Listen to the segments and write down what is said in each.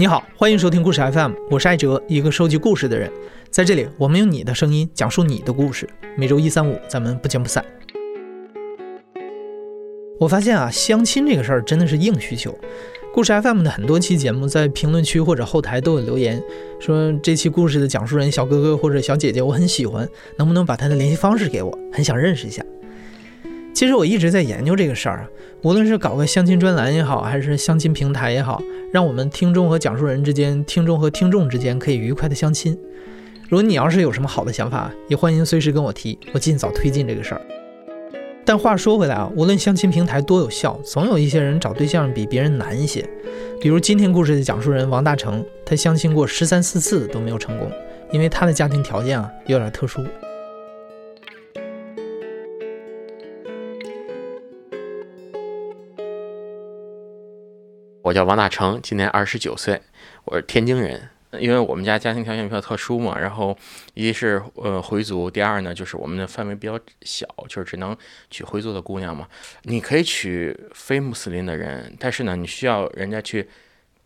你好，欢迎收听故事 FM，我是艾哲，一个收集故事的人。在这里，我们用你的声音讲述你的故事。每周一、三、五，咱们不见不散。我发现啊，相亲这个事儿真的是硬需求。故事 FM 的很多期节目，在评论区或者后台都有留言，说这期故事的讲述人小哥哥或者小姐姐我很喜欢，能不能把他的联系方式给我？很想认识一下。其实我一直在研究这个事儿啊，无论是搞个相亲专栏也好，还是相亲平台也好，让我们听众和讲述人之间、听众和听众之间可以愉快的相亲。如果你要是有什么好的想法，也欢迎随时跟我提，我尽早推进这个事儿。但话说回来啊，无论相亲平台多有效，总有一些人找对象比别人难一些。比如今天故事的讲述人王大成，他相亲过十三四次都没有成功，因为他的家庭条件啊有点特殊。我叫王大成，今年二十九岁，我是天津人。因为我们家家庭条件比较特殊嘛，然后一是呃回族，第二呢就是我们的范围比较小，就是只能娶回族的姑娘嘛。你可以娶非穆斯林的人，但是呢，你需要人家去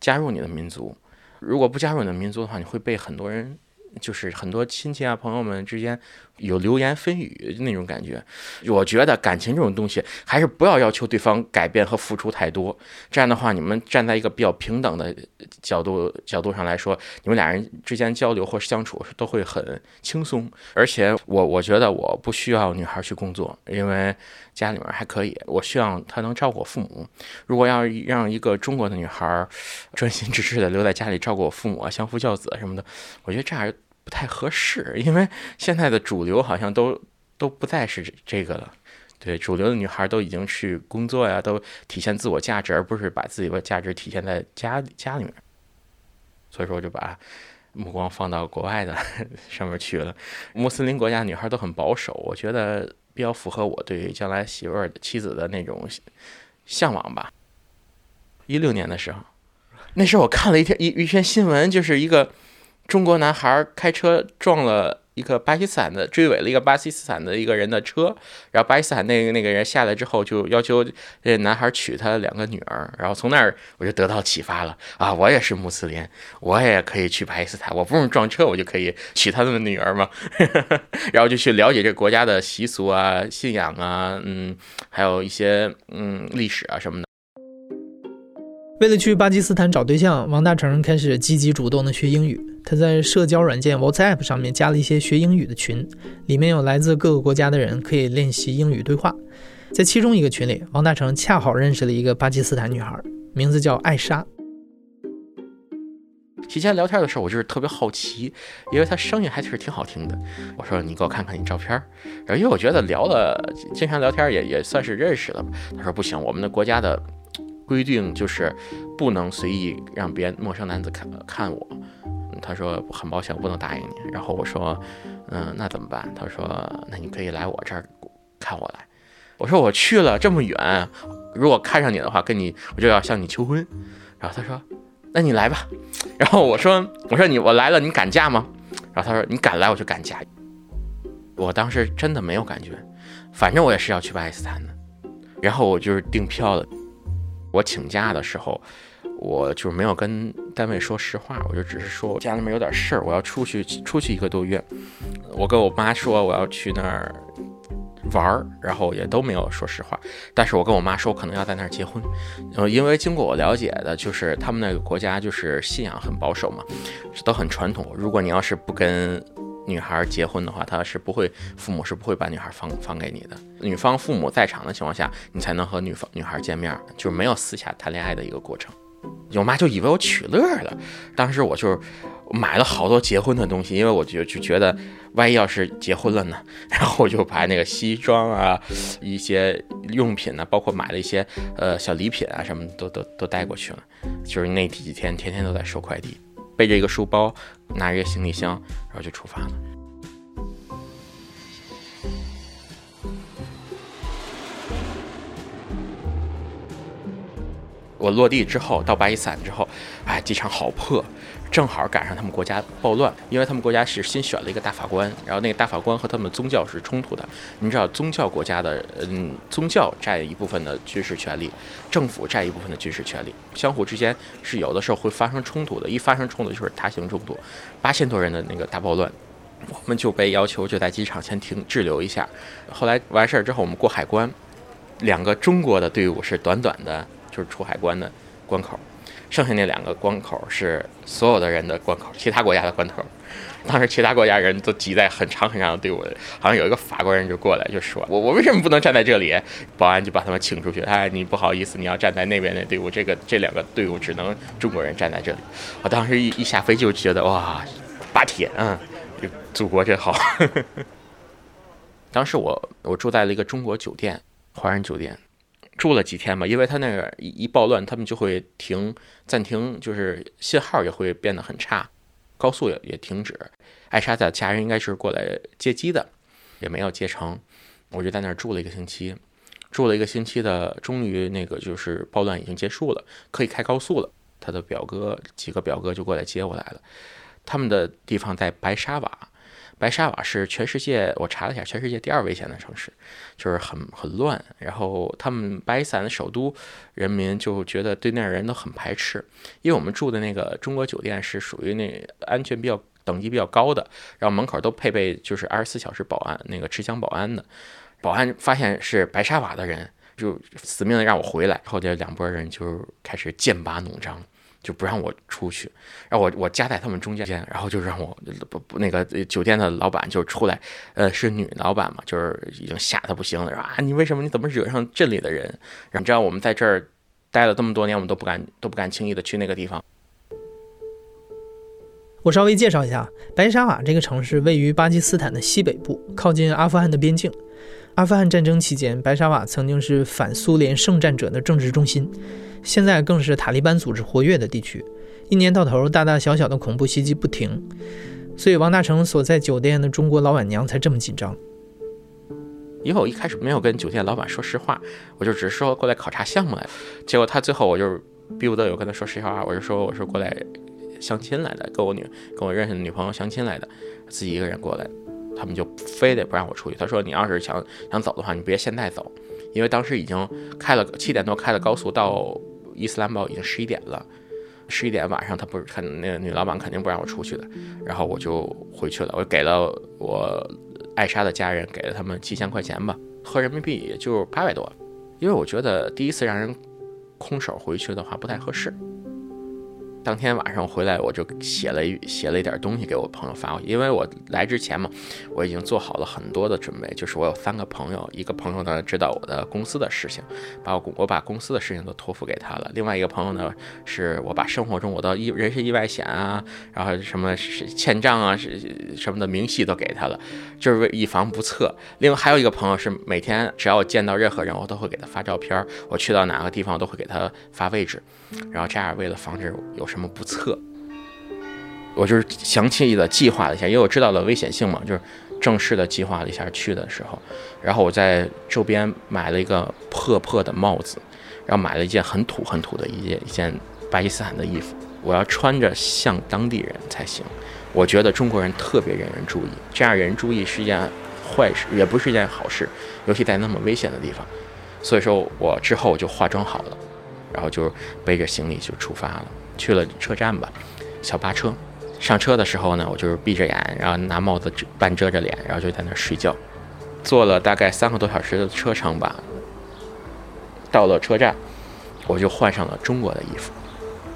加入你的民族。如果不加入你的民族的话，你会被很多人。就是很多亲戚啊、朋友们之间有流言蜚语那种感觉。我觉得感情这种东西，还是不要要求对方改变和付出太多。这样的话，你们站在一个比较平等的角度角度上来说，你们俩人之间交流或相处都会很轻松。而且我我觉得我不需要女孩去工作，因为家里面还可以。我希望她能照顾我父母。如果要让一个中国的女孩 专心致志的留在家里照顾我父母、相夫教子什么的，我觉得这样。不太合适，因为现在的主流好像都都不再是这个了。对，主流的女孩都已经去工作呀，都体现自我价值，而不是把自己的价值体现在家家里面。所以说，我就把目光放到国外的 上面去了。穆斯林国家女孩都很保守，我觉得比较符合我对将来媳妇儿、妻子的那种向往吧。一六年的时候，那时候我看了一篇一一篇新闻，就是一个。中国男孩开车撞了一个巴基斯坦的，追尾了一个巴基斯坦的一个人的车，然后巴基斯坦那个那个人下来之后，就要求这男孩娶他两个女儿，然后从那儿我就得到启发了啊，我也是穆斯林，我也可以去巴基斯坦，我不用撞车，我就可以娶他们的女儿嘛，然后就去了解这国家的习俗啊、信仰啊，嗯，还有一些嗯历史啊什么的。为了去巴基斯坦找对象，王大成开始积极主动的学英语。他在社交软件 WhatsApp 上面加了一些学英语的群，里面有来自各个国家的人可以练习英语对话。在其中一个群里，王大成恰好认识了一个巴基斯坦女孩，名字叫艾莎。提前聊天的时候，我就是特别好奇，因为她声音还是挺好听的。我说：“你给我看看你照片。”然后因为我觉得聊了，经常聊天也也算是认识了。他说：“不行，我们的国家的。”规定就是不能随意让别人陌生男子看看我。他说很抱歉，我不能答应你。然后我说，嗯，那怎么办？他说，那你可以来我这儿看我来。我说我去了这么远，如果看上你的话，跟你我就要向你求婚。然后他说，那你来吧。然后我说，我说你我来了，你敢嫁吗？然后他说，你敢来我就敢嫁。我当时真的没有感觉，反正我也是要去巴基斯坦的。然后我就是订票了。我请假的时候，我就没有跟单位说实话，我就只是说家里面有点事儿，我要出去出去一个多月。我跟我妈说我要去那儿玩儿，然后也都没有说实话。但是我跟我妈说可能要在那儿结婚，呃，因为经过我了解的，就是他们那个国家就是信仰很保守嘛，这都很传统。如果你要是不跟女孩结婚的话，他是不会，父母是不会把女孩放放给你的。女方父母在场的情况下，你才能和女方女孩见面，就是没有私下谈恋爱的一个过程。我妈就以为我取乐了，当时我就买了好多结婚的东西，因为我就就觉得万一要是结婚了呢，然后我就把那个西装啊、一些用品呢，包括买了一些呃小礼品啊什么都都都带过去了。就是那几天天天都在收快递。背着一个书包，拿着一个行李箱，然后就出发了。我落地之后到巴基斯坦之后，哎，机场好破。正好赶上他们国家暴乱，因为他们国家是新选了一个大法官，然后那个大法官和他们宗教是冲突的。你知道宗教国家的，嗯，宗教占一部分的军事权利，政府占一部分的军事权利，相互之间是有的时候会发生冲突的。一发生冲突就是大型冲突，八千多人的那个大暴乱，我们就被要求就在机场先停滞留一下。后来完事儿之后，我们过海关，两个中国的队伍是短短的，就是出海关的关口。剩下那两个关口是所有的人的关口，其他国家的关口。当时其他国家人都挤在很长很长的队伍里，好像有一个法国人就过来就说：“我我为什么不能站在这里？”保安就把他们请出去。哎，你不好意思，你要站在那边的队伍，这个这两个队伍只能中国人站在这里。我当时一一下飞就觉得哇，巴铁，嗯，祖国真好。当时我我住在了一个中国酒店，华人酒店。住了几天吧，因为他那个一一暴乱，他们就会停暂停，就是信号也会变得很差，高速也也停止。艾莎的家人应该是过来接机的，也没有接成，我就在那儿住了一个星期，住了一个星期的，终于那个就是暴乱已经结束了，可以开高速了。他的表哥几个表哥就过来接我来了，他们的地方在白沙瓦。白沙瓦是全世界，我查了一下，全世界第二危险的城市，就是很很乱。然后他们巴基斯坦的首都人民就觉得对那儿人都很排斥，因为我们住的那个中国酒店是属于那安全比较等级比较高的，然后门口都配备就是二十四小时保安，那个持枪保安的。保安发现是白沙瓦的人，就死命的让我回来。后这两拨人就开始剑拔弩张。就不让我出去，然后我我夹在他们中间，然后就让我不不那个酒店的老板就出来，呃，是女老板嘛，就是已经吓得不行了，说啊，你为什么你怎么惹上镇里的人？你知道我们在这儿待了这么多年，我们都不敢都不敢轻易的去那个地方。我稍微介绍一下，白沙瓦这个城市位于巴基斯坦的西北部，靠近阿富汗的边境。阿富汗战争期间，白沙瓦曾经是反苏联圣战者的政治中心。现在更是塔利班组织活跃的地区，一年到头大大小小的恐怖袭击不停，所以王大成所在酒店的中国老板娘才这么紧张。因为我一开始没有跟酒店老板说实话，我就只是说过来考察项目来，结果他最后我就逼不得已跟他说实话，我就说我是过来相亲来的，跟我女跟我认识的女朋友相亲来的，自己一个人过来，他们就非得不让我出去，他说你要是想想走的话，你别现在走，因为当时已经开了七点多开了高速到。伊斯兰堡已经十一点了，十一点晚上他不是肯那个女老板肯定不让我出去的，然后我就回去了，我给了我艾莎的家人给了他们七千块钱吧，合人民币也就八百多，因为我觉得第一次让人空手回去的话不太合适。当天晚上回来，我就写了一写了一点东西给我朋友发过去，因为我来之前嘛，我已经做好了很多的准备，就是我有三个朋友，一个朋友呢知道我的公司的事情，把我我把公司的事情都托付给他了，另外一个朋友呢是我把生活中我的意人身意外险啊，然后什么欠账啊是什么的明细都给他了，就是为以防不测。另外还有一个朋友是每天只要我见到任何人，我都会给他发照片，我去到哪个地方都会给他发位置，然后这样为了防止有。什么不测？我就是详细的计划了一下，因为我知道了危险性嘛，就是正式的计划了一下去的时候，然后我在周边买了一个破破的帽子，然后买了一件很土很土的一件一件巴基斯坦的衣服，我要穿着像当地人才行。我觉得中国人特别引人注意，这样人人注意是一件坏事，也不是一件好事，尤其在那么危险的地方。所以说我之后我就化妆好了，然后就背着行李就出发了。去了车站吧，小巴车。上车的时候呢，我就是闭着眼，然后拿帽子半遮着脸，然后就在那睡觉。坐了大概三个多小时的车程吧，到了车站，我就换上了中国的衣服，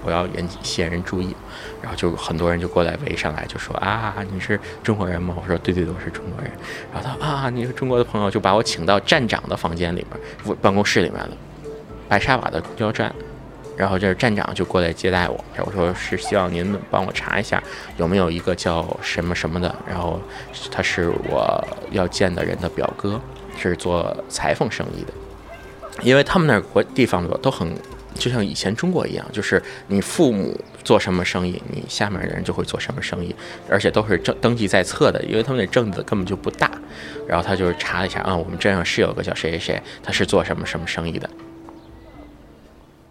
我要引吸引人注意，然后就很多人就过来围上来，就说啊，你是中国人吗？我说对对对，我是中国人。然后他啊，你是中国的朋友，就把我请到站长的房间里面，办公室里面了，白沙瓦的公交站。然后这站长就过来接待我，我说是希望您帮我查一下有没有一个叫什么什么的，然后他是我要见的人的表哥，是做裁缝生意的，因为他们那国地方都很就像以前中国一样，就是你父母做什么生意，你下面的人就会做什么生意，而且都是登登记在册的，因为他们那镇子根本就不大，然后他就是查了一下啊，我们镇上是有个叫谁谁谁，他是做什么什么生意的。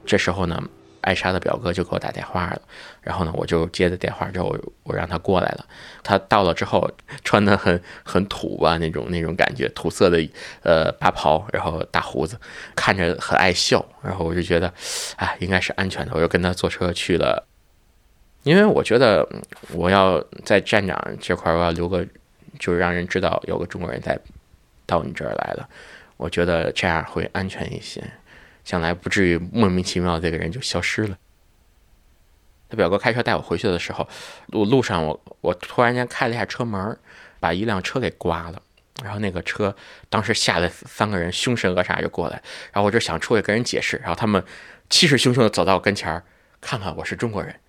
这时候呢，艾莎的表哥就给我打电话了，然后呢，我就接的电话之后，我让他过来了。他到了之后，穿的很很土吧，那种那种感觉，土色的呃大袍，然后大胡子，看着很爱笑。然后我就觉得，哎，应该是安全的。我就跟他坐车去了，因为我觉得我要在站长这块，我要留个，就是让人知道有个中国人在到你这儿来了。我觉得这样会安全一些，想来不至于莫名其妙这个人就消失了。他表哥开车带我回去的时候，路路上我我突然间开了一下车门，把一辆车给刮了，然后那个车当时吓得三个人凶神恶煞就过来，然后我就想出去跟人解释，然后他们气势汹汹的走到我跟前儿，看看我是中国人，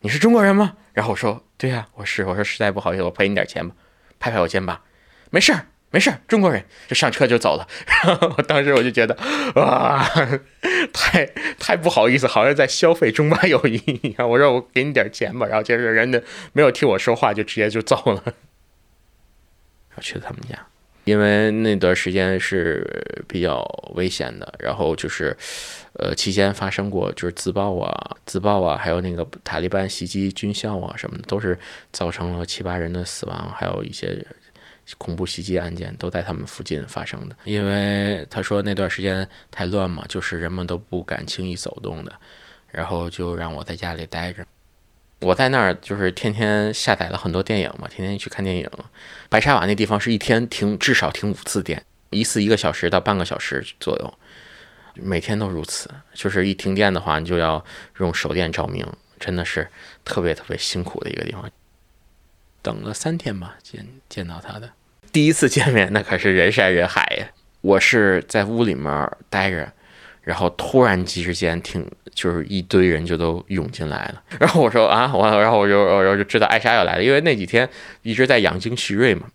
你是中国人吗？然后我说对呀，我是，我说实在不好意思，我赔你点钱吧，拍拍我肩膀，没事儿。没事，中国人就上车就走了。然 后我当时我就觉得，哇，太太不好意思，好像在消费中巴友谊一样。我说我给你点钱吧，然后接着人家没有听我说话，就直接就走了。我去了他们家，因为那段时间是比较危险的，然后就是，呃，期间发生过就是自爆啊、自爆啊，还有那个塔利班袭击军校啊什么的，都是造成了七八人的死亡，还有一些。恐怖袭击案件都在他们附近发生的，因为他说那段时间太乱嘛，就是人们都不敢轻易走动的，然后就让我在家里待着。我在那儿就是天天下载了很多电影嘛，天天去看电影。白沙瓦那地方是一天停至少停五次电，一次一个小时到半个小时左右，每天都如此。就是一停电的话，你就要用手电照明，真的是特别特别辛苦的一个地方。等了三天吧，见见到他的。第一次见面，那可是人山人海呀！我是在屋里面待着，然后突然之间听，就是一堆人就都涌进来了。然后我说啊，我然后我就我就知道艾莎要来了，因为那几天一直在养精蓄锐嘛，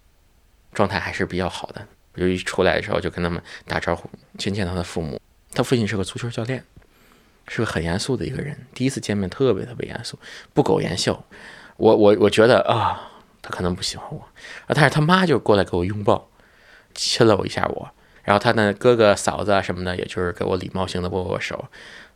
状态还是比较好的。我就一出来的时候就跟他们打招呼，先见到他父母。他父亲是个足球教练，是个很严肃的一个人。第一次见面特别特别严肃，不苟言笑。我我我觉得啊。他可能不喜欢我，啊，但是他妈就过来给我拥抱，亲了我一下我，然后他的哥哥嫂子啊什么的，也就是给我礼貌性的握握手，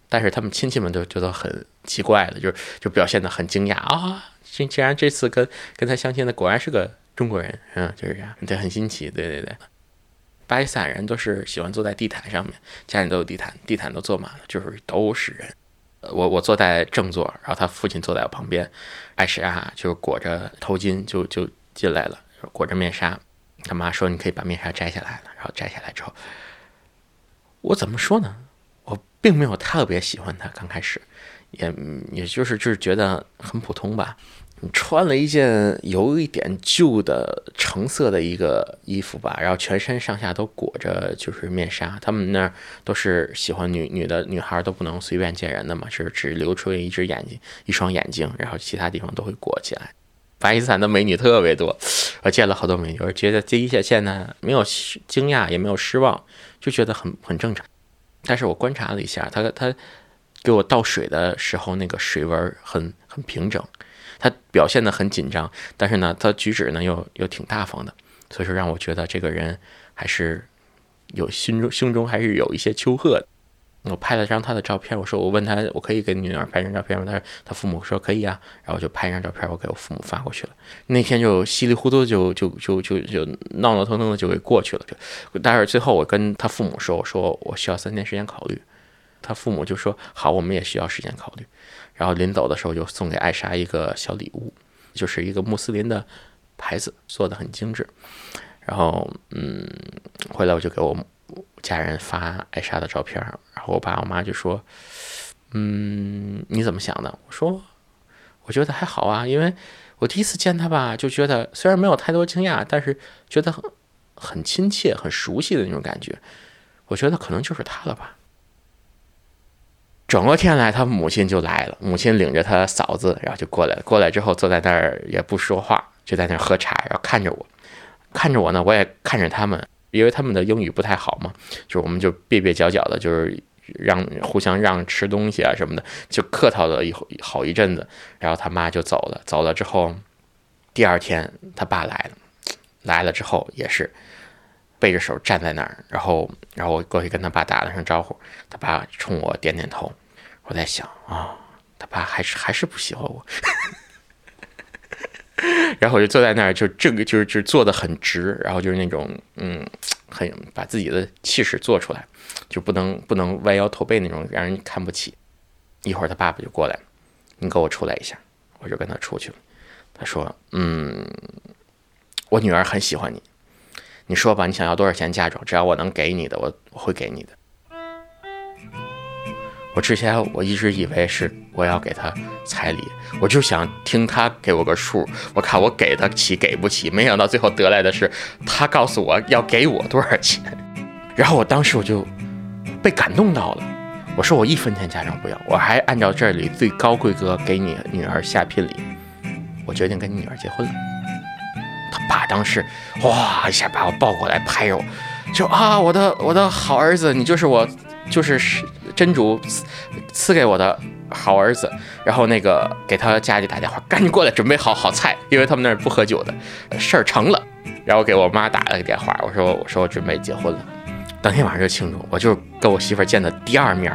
但是他们亲戚们都觉得很奇怪的，就是就表现的很惊讶啊，竟竟然这次跟跟他相亲的果然是个中国人，嗯，就是这样，对，很新奇，对对对，巴基斯坦人都是喜欢坐在地毯上面，家里都有地毯，地毯都坐满了，就是都是人。我我坐在正座，然后他父亲坐在我旁边，艾莎就裹着头巾就就进来了，裹着面纱。他妈说你可以把面纱摘下来了，然后摘下来之后，我怎么说呢？我并没有特别喜欢他，刚开始，也也就是就是觉得很普通吧。穿了一件有一点旧的橙色的一个衣服吧，然后全身上下都裹着就是面纱。他们那儿都是喜欢女女的女孩都不能随便见人的嘛，就是只留出一只眼睛、一双眼睛，然后其他地方都会裹起来。巴基斯坦的美女特别多，我见了好多美女，我觉得第一下见呢没有惊讶也没有失望，就觉得很 很正常。但是我观察了一下，他他给我倒水的时候，那个水纹很很平整。他表现得很紧张，但是呢，他举止呢又又挺大方的，所以说让我觉得这个人还是有心中胸中还是有一些丘壑的。我拍了张他的照片，我说我问他我可以给女儿拍张照片吗？他说他父母说可以啊，然后我就拍一张照片，我给我父母发过去了。那天就稀里糊涂就就就就就闹闹腾腾的就给过去了。就但是最后我跟他父母说，我说我需要三天时间考虑。他父母就说好，我们也需要时间考虑。然后临走的时候就送给艾莎一个小礼物，就是一个穆斯林的牌子，做的很精致。然后嗯，回来我就给我家人发艾莎的照片，然后我爸我妈就说，嗯，你怎么想的？我说，我觉得还好啊，因为我第一次见他吧，就觉得虽然没有太多惊讶，但是觉得很很亲切、很熟悉的那种感觉。我觉得可能就是他了吧。转过天来，他母亲就来了。母亲领着他嫂子，然后就过来了。过来之后，坐在那儿也不说话，就在那儿喝茶，然后看着我，看着我呢，我也看着他们，因为他们的英语不太好嘛，就我们就别别角角的，就是让互相让吃东西啊什么的，就客套了一好一阵子。然后他妈就走了，走了之后，第二天他爸来了，来了之后也是背着手站在那儿，然后然后我过去跟他爸打了声招呼，他爸冲我点点头。我在想啊，他爸还是还是不喜欢我。然后我就坐在那儿，就这个就是就是坐的很直，然后就是那种嗯，很把自己的气势做出来，就不能不能弯腰驼背那种，让人看不起。一会儿他爸爸就过来，你给我出来一下，我就跟他出去了。他说：“嗯，我女儿很喜欢你，你说吧，你想要多少钱嫁妆？只要我能给你的，我我会给你的。”我之前我一直以为是我要给他彩礼，我就想听他给我个数，我看我给得起给不起。没想到最后得来的是他告诉我要给我多少钱，然后我当时我就被感动到了。我说我一分钱嫁妆不要，我还按照这里最高规格给你女儿下聘礼。我决定跟你女儿结婚了。他爸当时哇一下把我抱过来拍我，就啊我的我的好儿子，你就是我就是真主赐赐给我的好儿子。然后那个给他家里打电话，赶紧过来准备好好菜，因为他们那儿不喝酒的。事儿成了，然后给我妈打了个电话，我说我说我准备结婚了。当天晚上就庆祝，我就跟我媳妇见的第二面，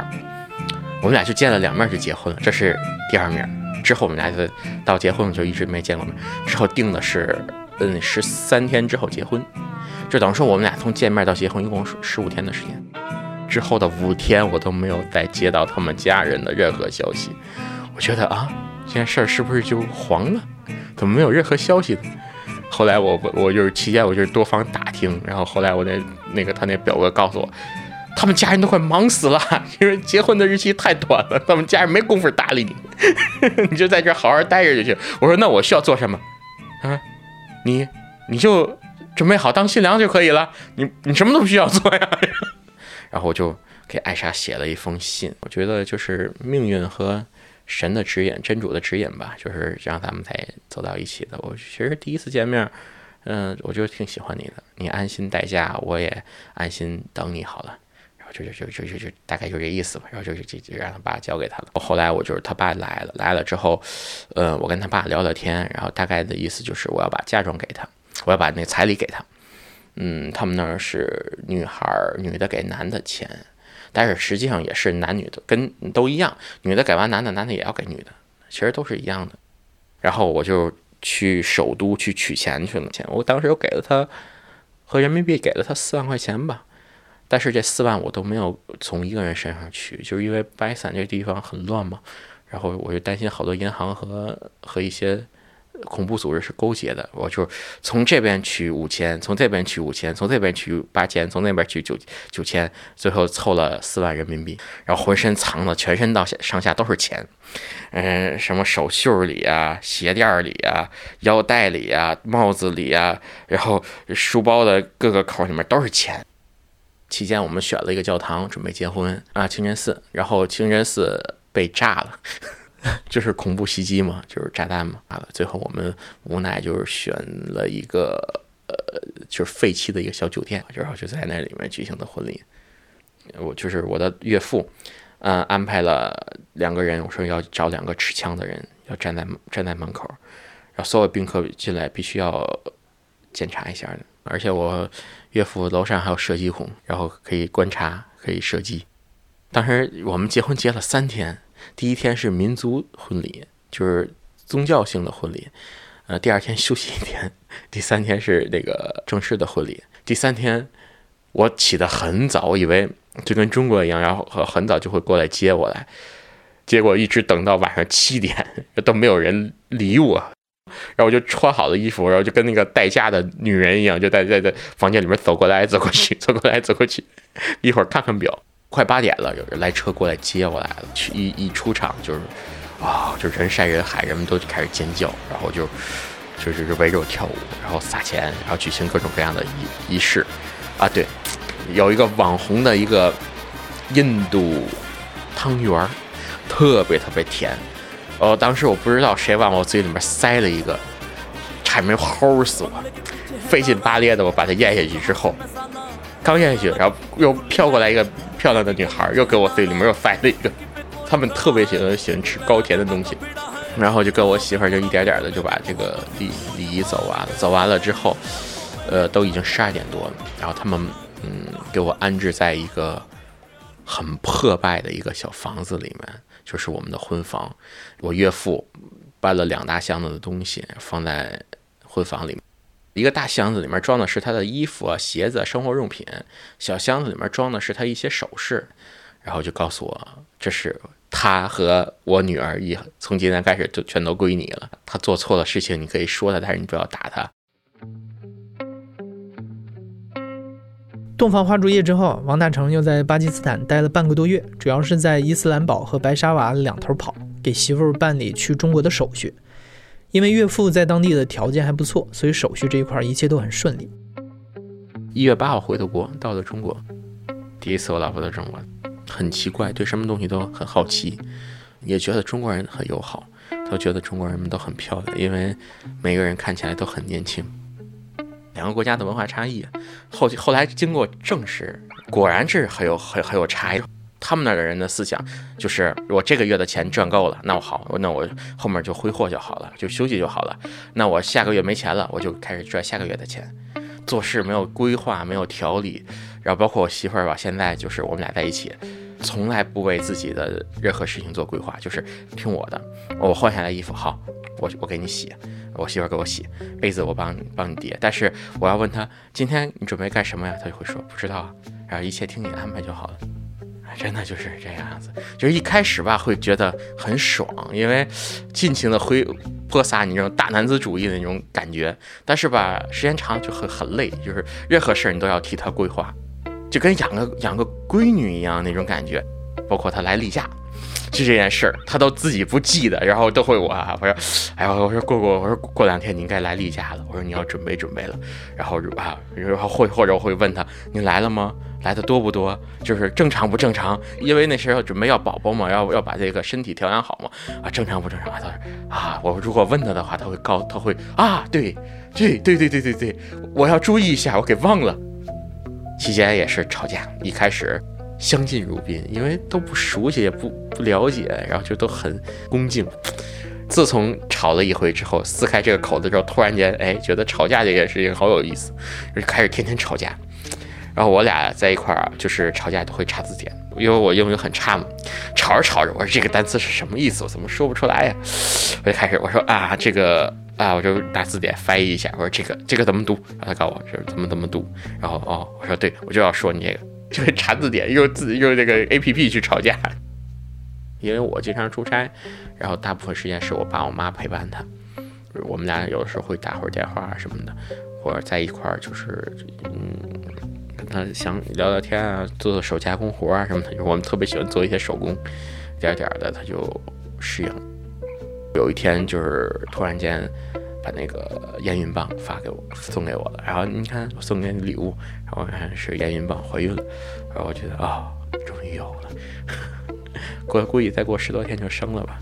我们俩就见了两面就结婚了，这是第二面。之后我们俩就到结婚就一直没见过面。之后定的是嗯十三天之后结婚，就等于说我们俩从见面到结婚一共十五天的时间。之后的五天我都没有再接到他们家人的任何消息。我觉得啊，这件事儿是不是就黄了？怎么没有任何消息呢？后来我我就是期间我就是多方打听，然后后来我那那个他那表哥告诉我，他们家人都快忙死了，因为结婚的日期太短了，他们家人没工夫搭理你，你就在这好好待着就行。我说那我需要做什么？啊，你你就准备好当新娘就可以了，你你什么都不需要做呀。然后我就给艾莎写了一封信，我觉得就是命运和。神的指引，真主的指引吧，就是让咱们才走到一起的。我其实第一次见面，嗯，我就挺喜欢你的。你安心待嫁，我也安心等你好了。就就就就就就大概就这意思吧。然后就就就让他爸交给他了。后来我就是他爸来了，来了之后，呃，我跟他爸聊聊天，然后大概的意思就是我要把嫁妆给他，我要把那彩礼给他。嗯，他们那儿是女孩女的给男的钱。但是实际上也是男女的跟都一样，女的给完男的，男的也要给女的，其实都是一样的。然后我就去首都去取钱去了，钱我当时又给了他，和人民币给了他四万块钱吧。但是这四万我都没有从一个人身上取，就是因为巴基斯坦这地方很乱嘛，然后我就担心好多银行和和一些。恐怖组织是勾结的，我就从这边取五千，从这边取五千，从这边取八千，从那边取九九千，最后凑了四万人民币，然后浑身藏的全身到下上下都是钱，嗯，什么手袖里啊、鞋垫里啊、腰带里啊、帽子里啊，然后书包的各个口里面都是钱。期间我们选了一个教堂准备结婚啊，清真寺，然后清真寺被炸了。就是恐怖袭击嘛，就是炸弹嘛。啊，最后我们无奈就是选了一个呃，就是废弃的一个小酒店，然后就在那里面举行的婚礼。我就是我的岳父，嗯，安排了两个人，我说要找两个持枪的人，要站在站在门口，然后所有宾客进来必须要检查一下。而且我岳父楼上还有射击孔，然后可以观察，可以射击。当时我们结婚结了三天。第一天是民族婚礼，就是宗教性的婚礼，呃，第二天休息一天，第三天是那个正式的婚礼。第三天我起得很早，我以为就跟中国一样，然后很早就会过来接我来，结果一直等到晚上七点都没有人理我，然后我就穿好了衣服，然后就跟那个待嫁的女人一样，就在在在房间里面走过来走过去，走过来走过去，一会儿看看表。快八点了，有人来车过来接我来了。去一一出场就是，啊，就人山人海，人们都开始尖叫，然后就就是围着我跳舞，然后撒钱，然后举行各种各样的仪仪式。啊，对，有一个网红的一个印度汤圆儿，特别特别甜。哦，当时我不知道谁往我嘴里面塞了一个，差点没齁死我，费劲巴咧的我把它咽下去之后。刚咽下去，然后又飘过来一个漂亮的女孩，又给我嘴里面又塞了一个。他们特别喜欢喜欢吃高甜的东西，然后就跟我媳妇儿就一点点的就把这个礼礼仪走完了。走完了之后，呃，都已经十二点多了，然后他们嗯给我安置在一个很破败的一个小房子里面，就是我们的婚房。我岳父搬了两大箱子的东西放在婚房里面，一个大箱子里面装的是他的衣服啊、鞋子、生活用品，小箱子里面装的是他一些首饰，然后就告诉我，这是他和我女儿以从今天开始就全都归你了。他做错了事情，你可以说他，但是你不要打他。洞房花烛夜之后，王大成又在巴基斯坦待了半个多月，主要是在伊斯兰堡和白沙瓦两头跑，给媳妇儿办理去中国的手续。因为岳父在当地的条件还不错，所以手续这一块一切都很顺利。一月八号回的国，到了中国，第一次我老婆到中国，很奇怪，对什么东西都很好奇，也觉得中国人很友好，都觉得中国人们都很漂亮，因为每个人看起来都很年轻。两个国家的文化差异，后后来经过证实，果然是很有很很有差异。他们那儿的人的思想就是，我这个月的钱赚够了，那我好，那我后面就挥霍就好了，就休息就好了。那我下个月没钱了，我就开始赚下个月的钱。做事没有规划，没有条理。然后包括我媳妇儿吧，现在就是我们俩在一起，从来不为自己的任何事情做规划，就是听我的。我换下来衣服，好，我我给你洗。我媳妇儿给我洗被子，我帮帮你叠。但是我要问他今天你准备干什么呀？他就会说不知道啊。然后一切听你安排就好了。真的就是这样子，就是一开始吧会觉得很爽，因为尽情的挥泼洒你这种大男子主义的那种感觉。但是吧，时间长就很很累，就是任何事儿你都要替他规划，就跟养个养个闺女一样那种感觉。包括他来例假。就这件事儿，他都自己不记得，然后都会我，我说，哎呀，我说过过，我说过两天你应该来例假了，我说你要准备准备了，然后啊，然后会或者我会问他，你来了吗？来的多不多？就是正常不正常？因为那时候准备要宝宝嘛，要要把这个身体调养好嘛，啊，正常不正常？他说啊，我如果问他的话，他会告，他会啊，对，对对对对对对，我要注意一下，我给忘了。期间也是吵架，一开始。相敬如宾，因为都不熟悉，也不不了解，然后就都很恭敬。自从吵了一回之后，撕开这个口子之后，突然间，哎，觉得吵架这件事情好有意思，就开始天天吵架。然后我俩在一块儿，就是吵架都会查字典，因为我英语很差嘛。吵着吵着，我说这个单词是什么意思？我怎么说不出来呀？我就开始我说啊，这个啊，我就拿字典翻译一下。我说这个这个怎么读？然后他告诉我是怎么怎么读。然后哦，我说对，我就要说你这个。就是查字典，用字用这个 A P P 去吵架，因为我经常出差，然后大部分时间是我爸我妈陪伴他，我们俩有的时候会打会儿电话什么的，或者在一块儿就是嗯跟他想聊聊天啊，做做手加工活啊什么的，就是我们特别喜欢做一些手工，一点点的他就适应了。有一天就是突然间。把那个验孕棒发给我，送给我了。然后你看，我送给你礼物，然后看是验孕棒，怀孕了。然后我觉得啊，终于有了。过估计再过十多天就生了吧。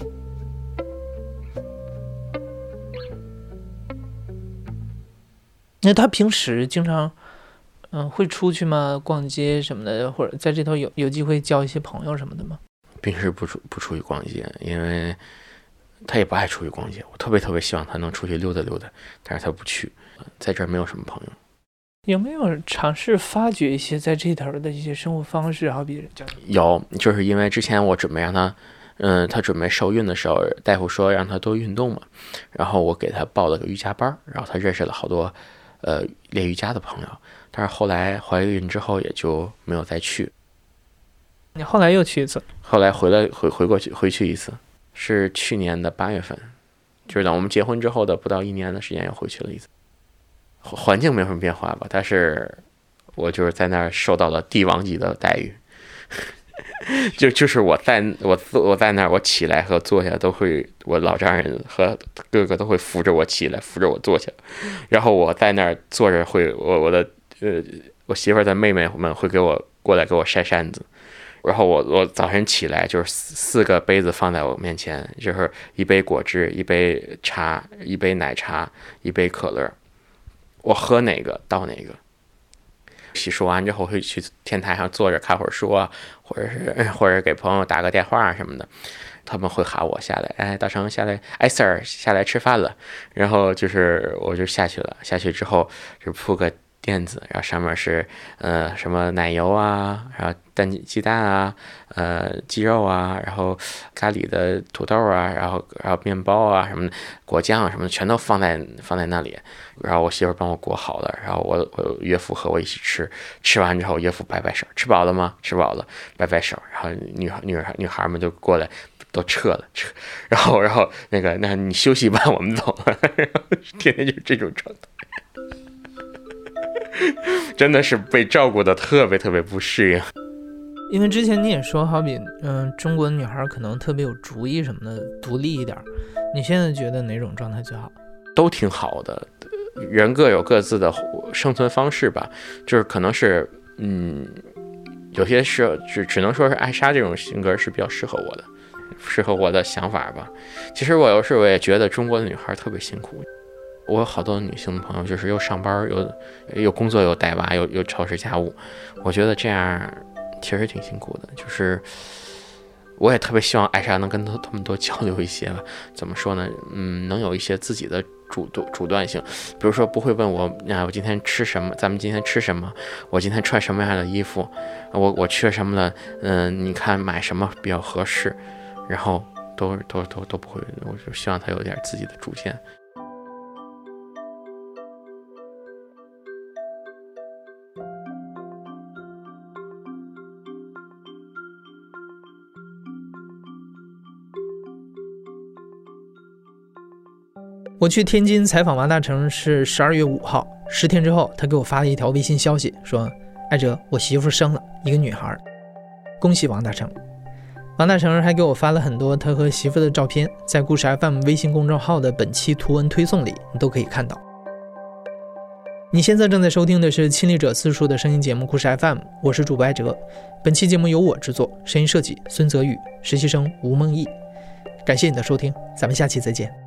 那他平时经常，嗯，会出去吗？逛街什么的，或者在这头有有机会交一些朋友什么的吗？平时不出不出去逛街，因为。他也不爱出去逛街，我特别特别希望他能出去溜达溜达，但是他不去，在这儿没有什么朋友。有没有尝试发掘一些在这头的一些生活方式？好比有，就是因为之前我准备让他，嗯，他准备受孕的时候，大夫说让他多运动嘛，然后我给他报了个瑜伽班，然后他认识了好多，呃，练瑜伽的朋友，但是后来怀孕之后也就没有再去。你后来又去一次？后来回来回回过去回去一次。是去年的八月份，就是等我们结婚之后的不到一年的时间，又回去了一次。环境没有什么变化吧，但是我就是在那儿受到了帝王级的待遇。就就是我在我坐我在那儿，我起来和坐下都会，我老丈人和哥哥都会扶着我起来，扶着我坐下。然后我在那儿坐着，会我我的呃我媳妇儿的妹妹们会给我过来给我扇扇子。然后我我早晨起来就是四个杯子放在我面前，就是一杯果汁，一杯茶，一杯奶茶，一杯可乐，我喝哪个倒哪个。洗漱完之后会去天台上坐着看会儿书啊，或者是或者给朋友打个电话啊什么的。他们会喊我下来，哎，大成下来，哎，Sir 下来吃饭了。然后就是我就下去了，下去之后就铺个。垫子，然后上面是呃什么奶油啊，然后蛋鸡蛋啊，呃鸡肉啊，然后咖喱的土豆啊，然后然后面包啊什么的，果酱啊什么的全都放在放在那里，然后我媳妇帮我裹好了，然后我我岳父和我一起吃，吃完之后岳父摆摆手，吃饱了吗？吃饱了，摆摆手，然后女孩女孩女孩们就过来都撤了撤，然后然后那个那你休息吧，我们走了，然后天天就是这种状态。真的是被照顾的特别特别不适应，因为之前你也说，好比嗯，中国的女孩可能特别有主意什么的，独立一点。你现在觉得哪种状态最好？都挺好的，人各有各自的生存方式吧。就是可能是嗯，有些是只只能说是艾莎这种性格是比较适合我的，适合我的想法吧。其实我有时我也觉得中国的女孩特别辛苦。我有好多女性朋友，就是又上班又又工作又带娃又又超市家务，我觉得这样其实挺辛苦的。就是我也特别希望艾莎能跟他他们多交流一些吧。怎么说呢？嗯，能有一些自己的主动主断性，比如说不会问我啊，我今天吃什么？咱们今天吃什么？我今天穿什么样的衣服？我我缺什么了？嗯，你看买什么比较合适？然后都都都都不会，我就希望他有点自己的主见。我去天津采访王大成是十二月五号，十天之后，他给我发了一条微信消息，说：“艾哲，我媳妇生了一个女孩，恭喜王大成。”王大成还给我发了很多他和媳妇的照片，在故事 FM 微信公众号的本期图文推送里，你都可以看到。你现在正在收听的是亲历者自述的声音节目《故事 FM》，我是主播艾哲。本期节目由我制作，声音设计孙泽宇，实习生吴梦毅。感谢你的收听，咱们下期再见。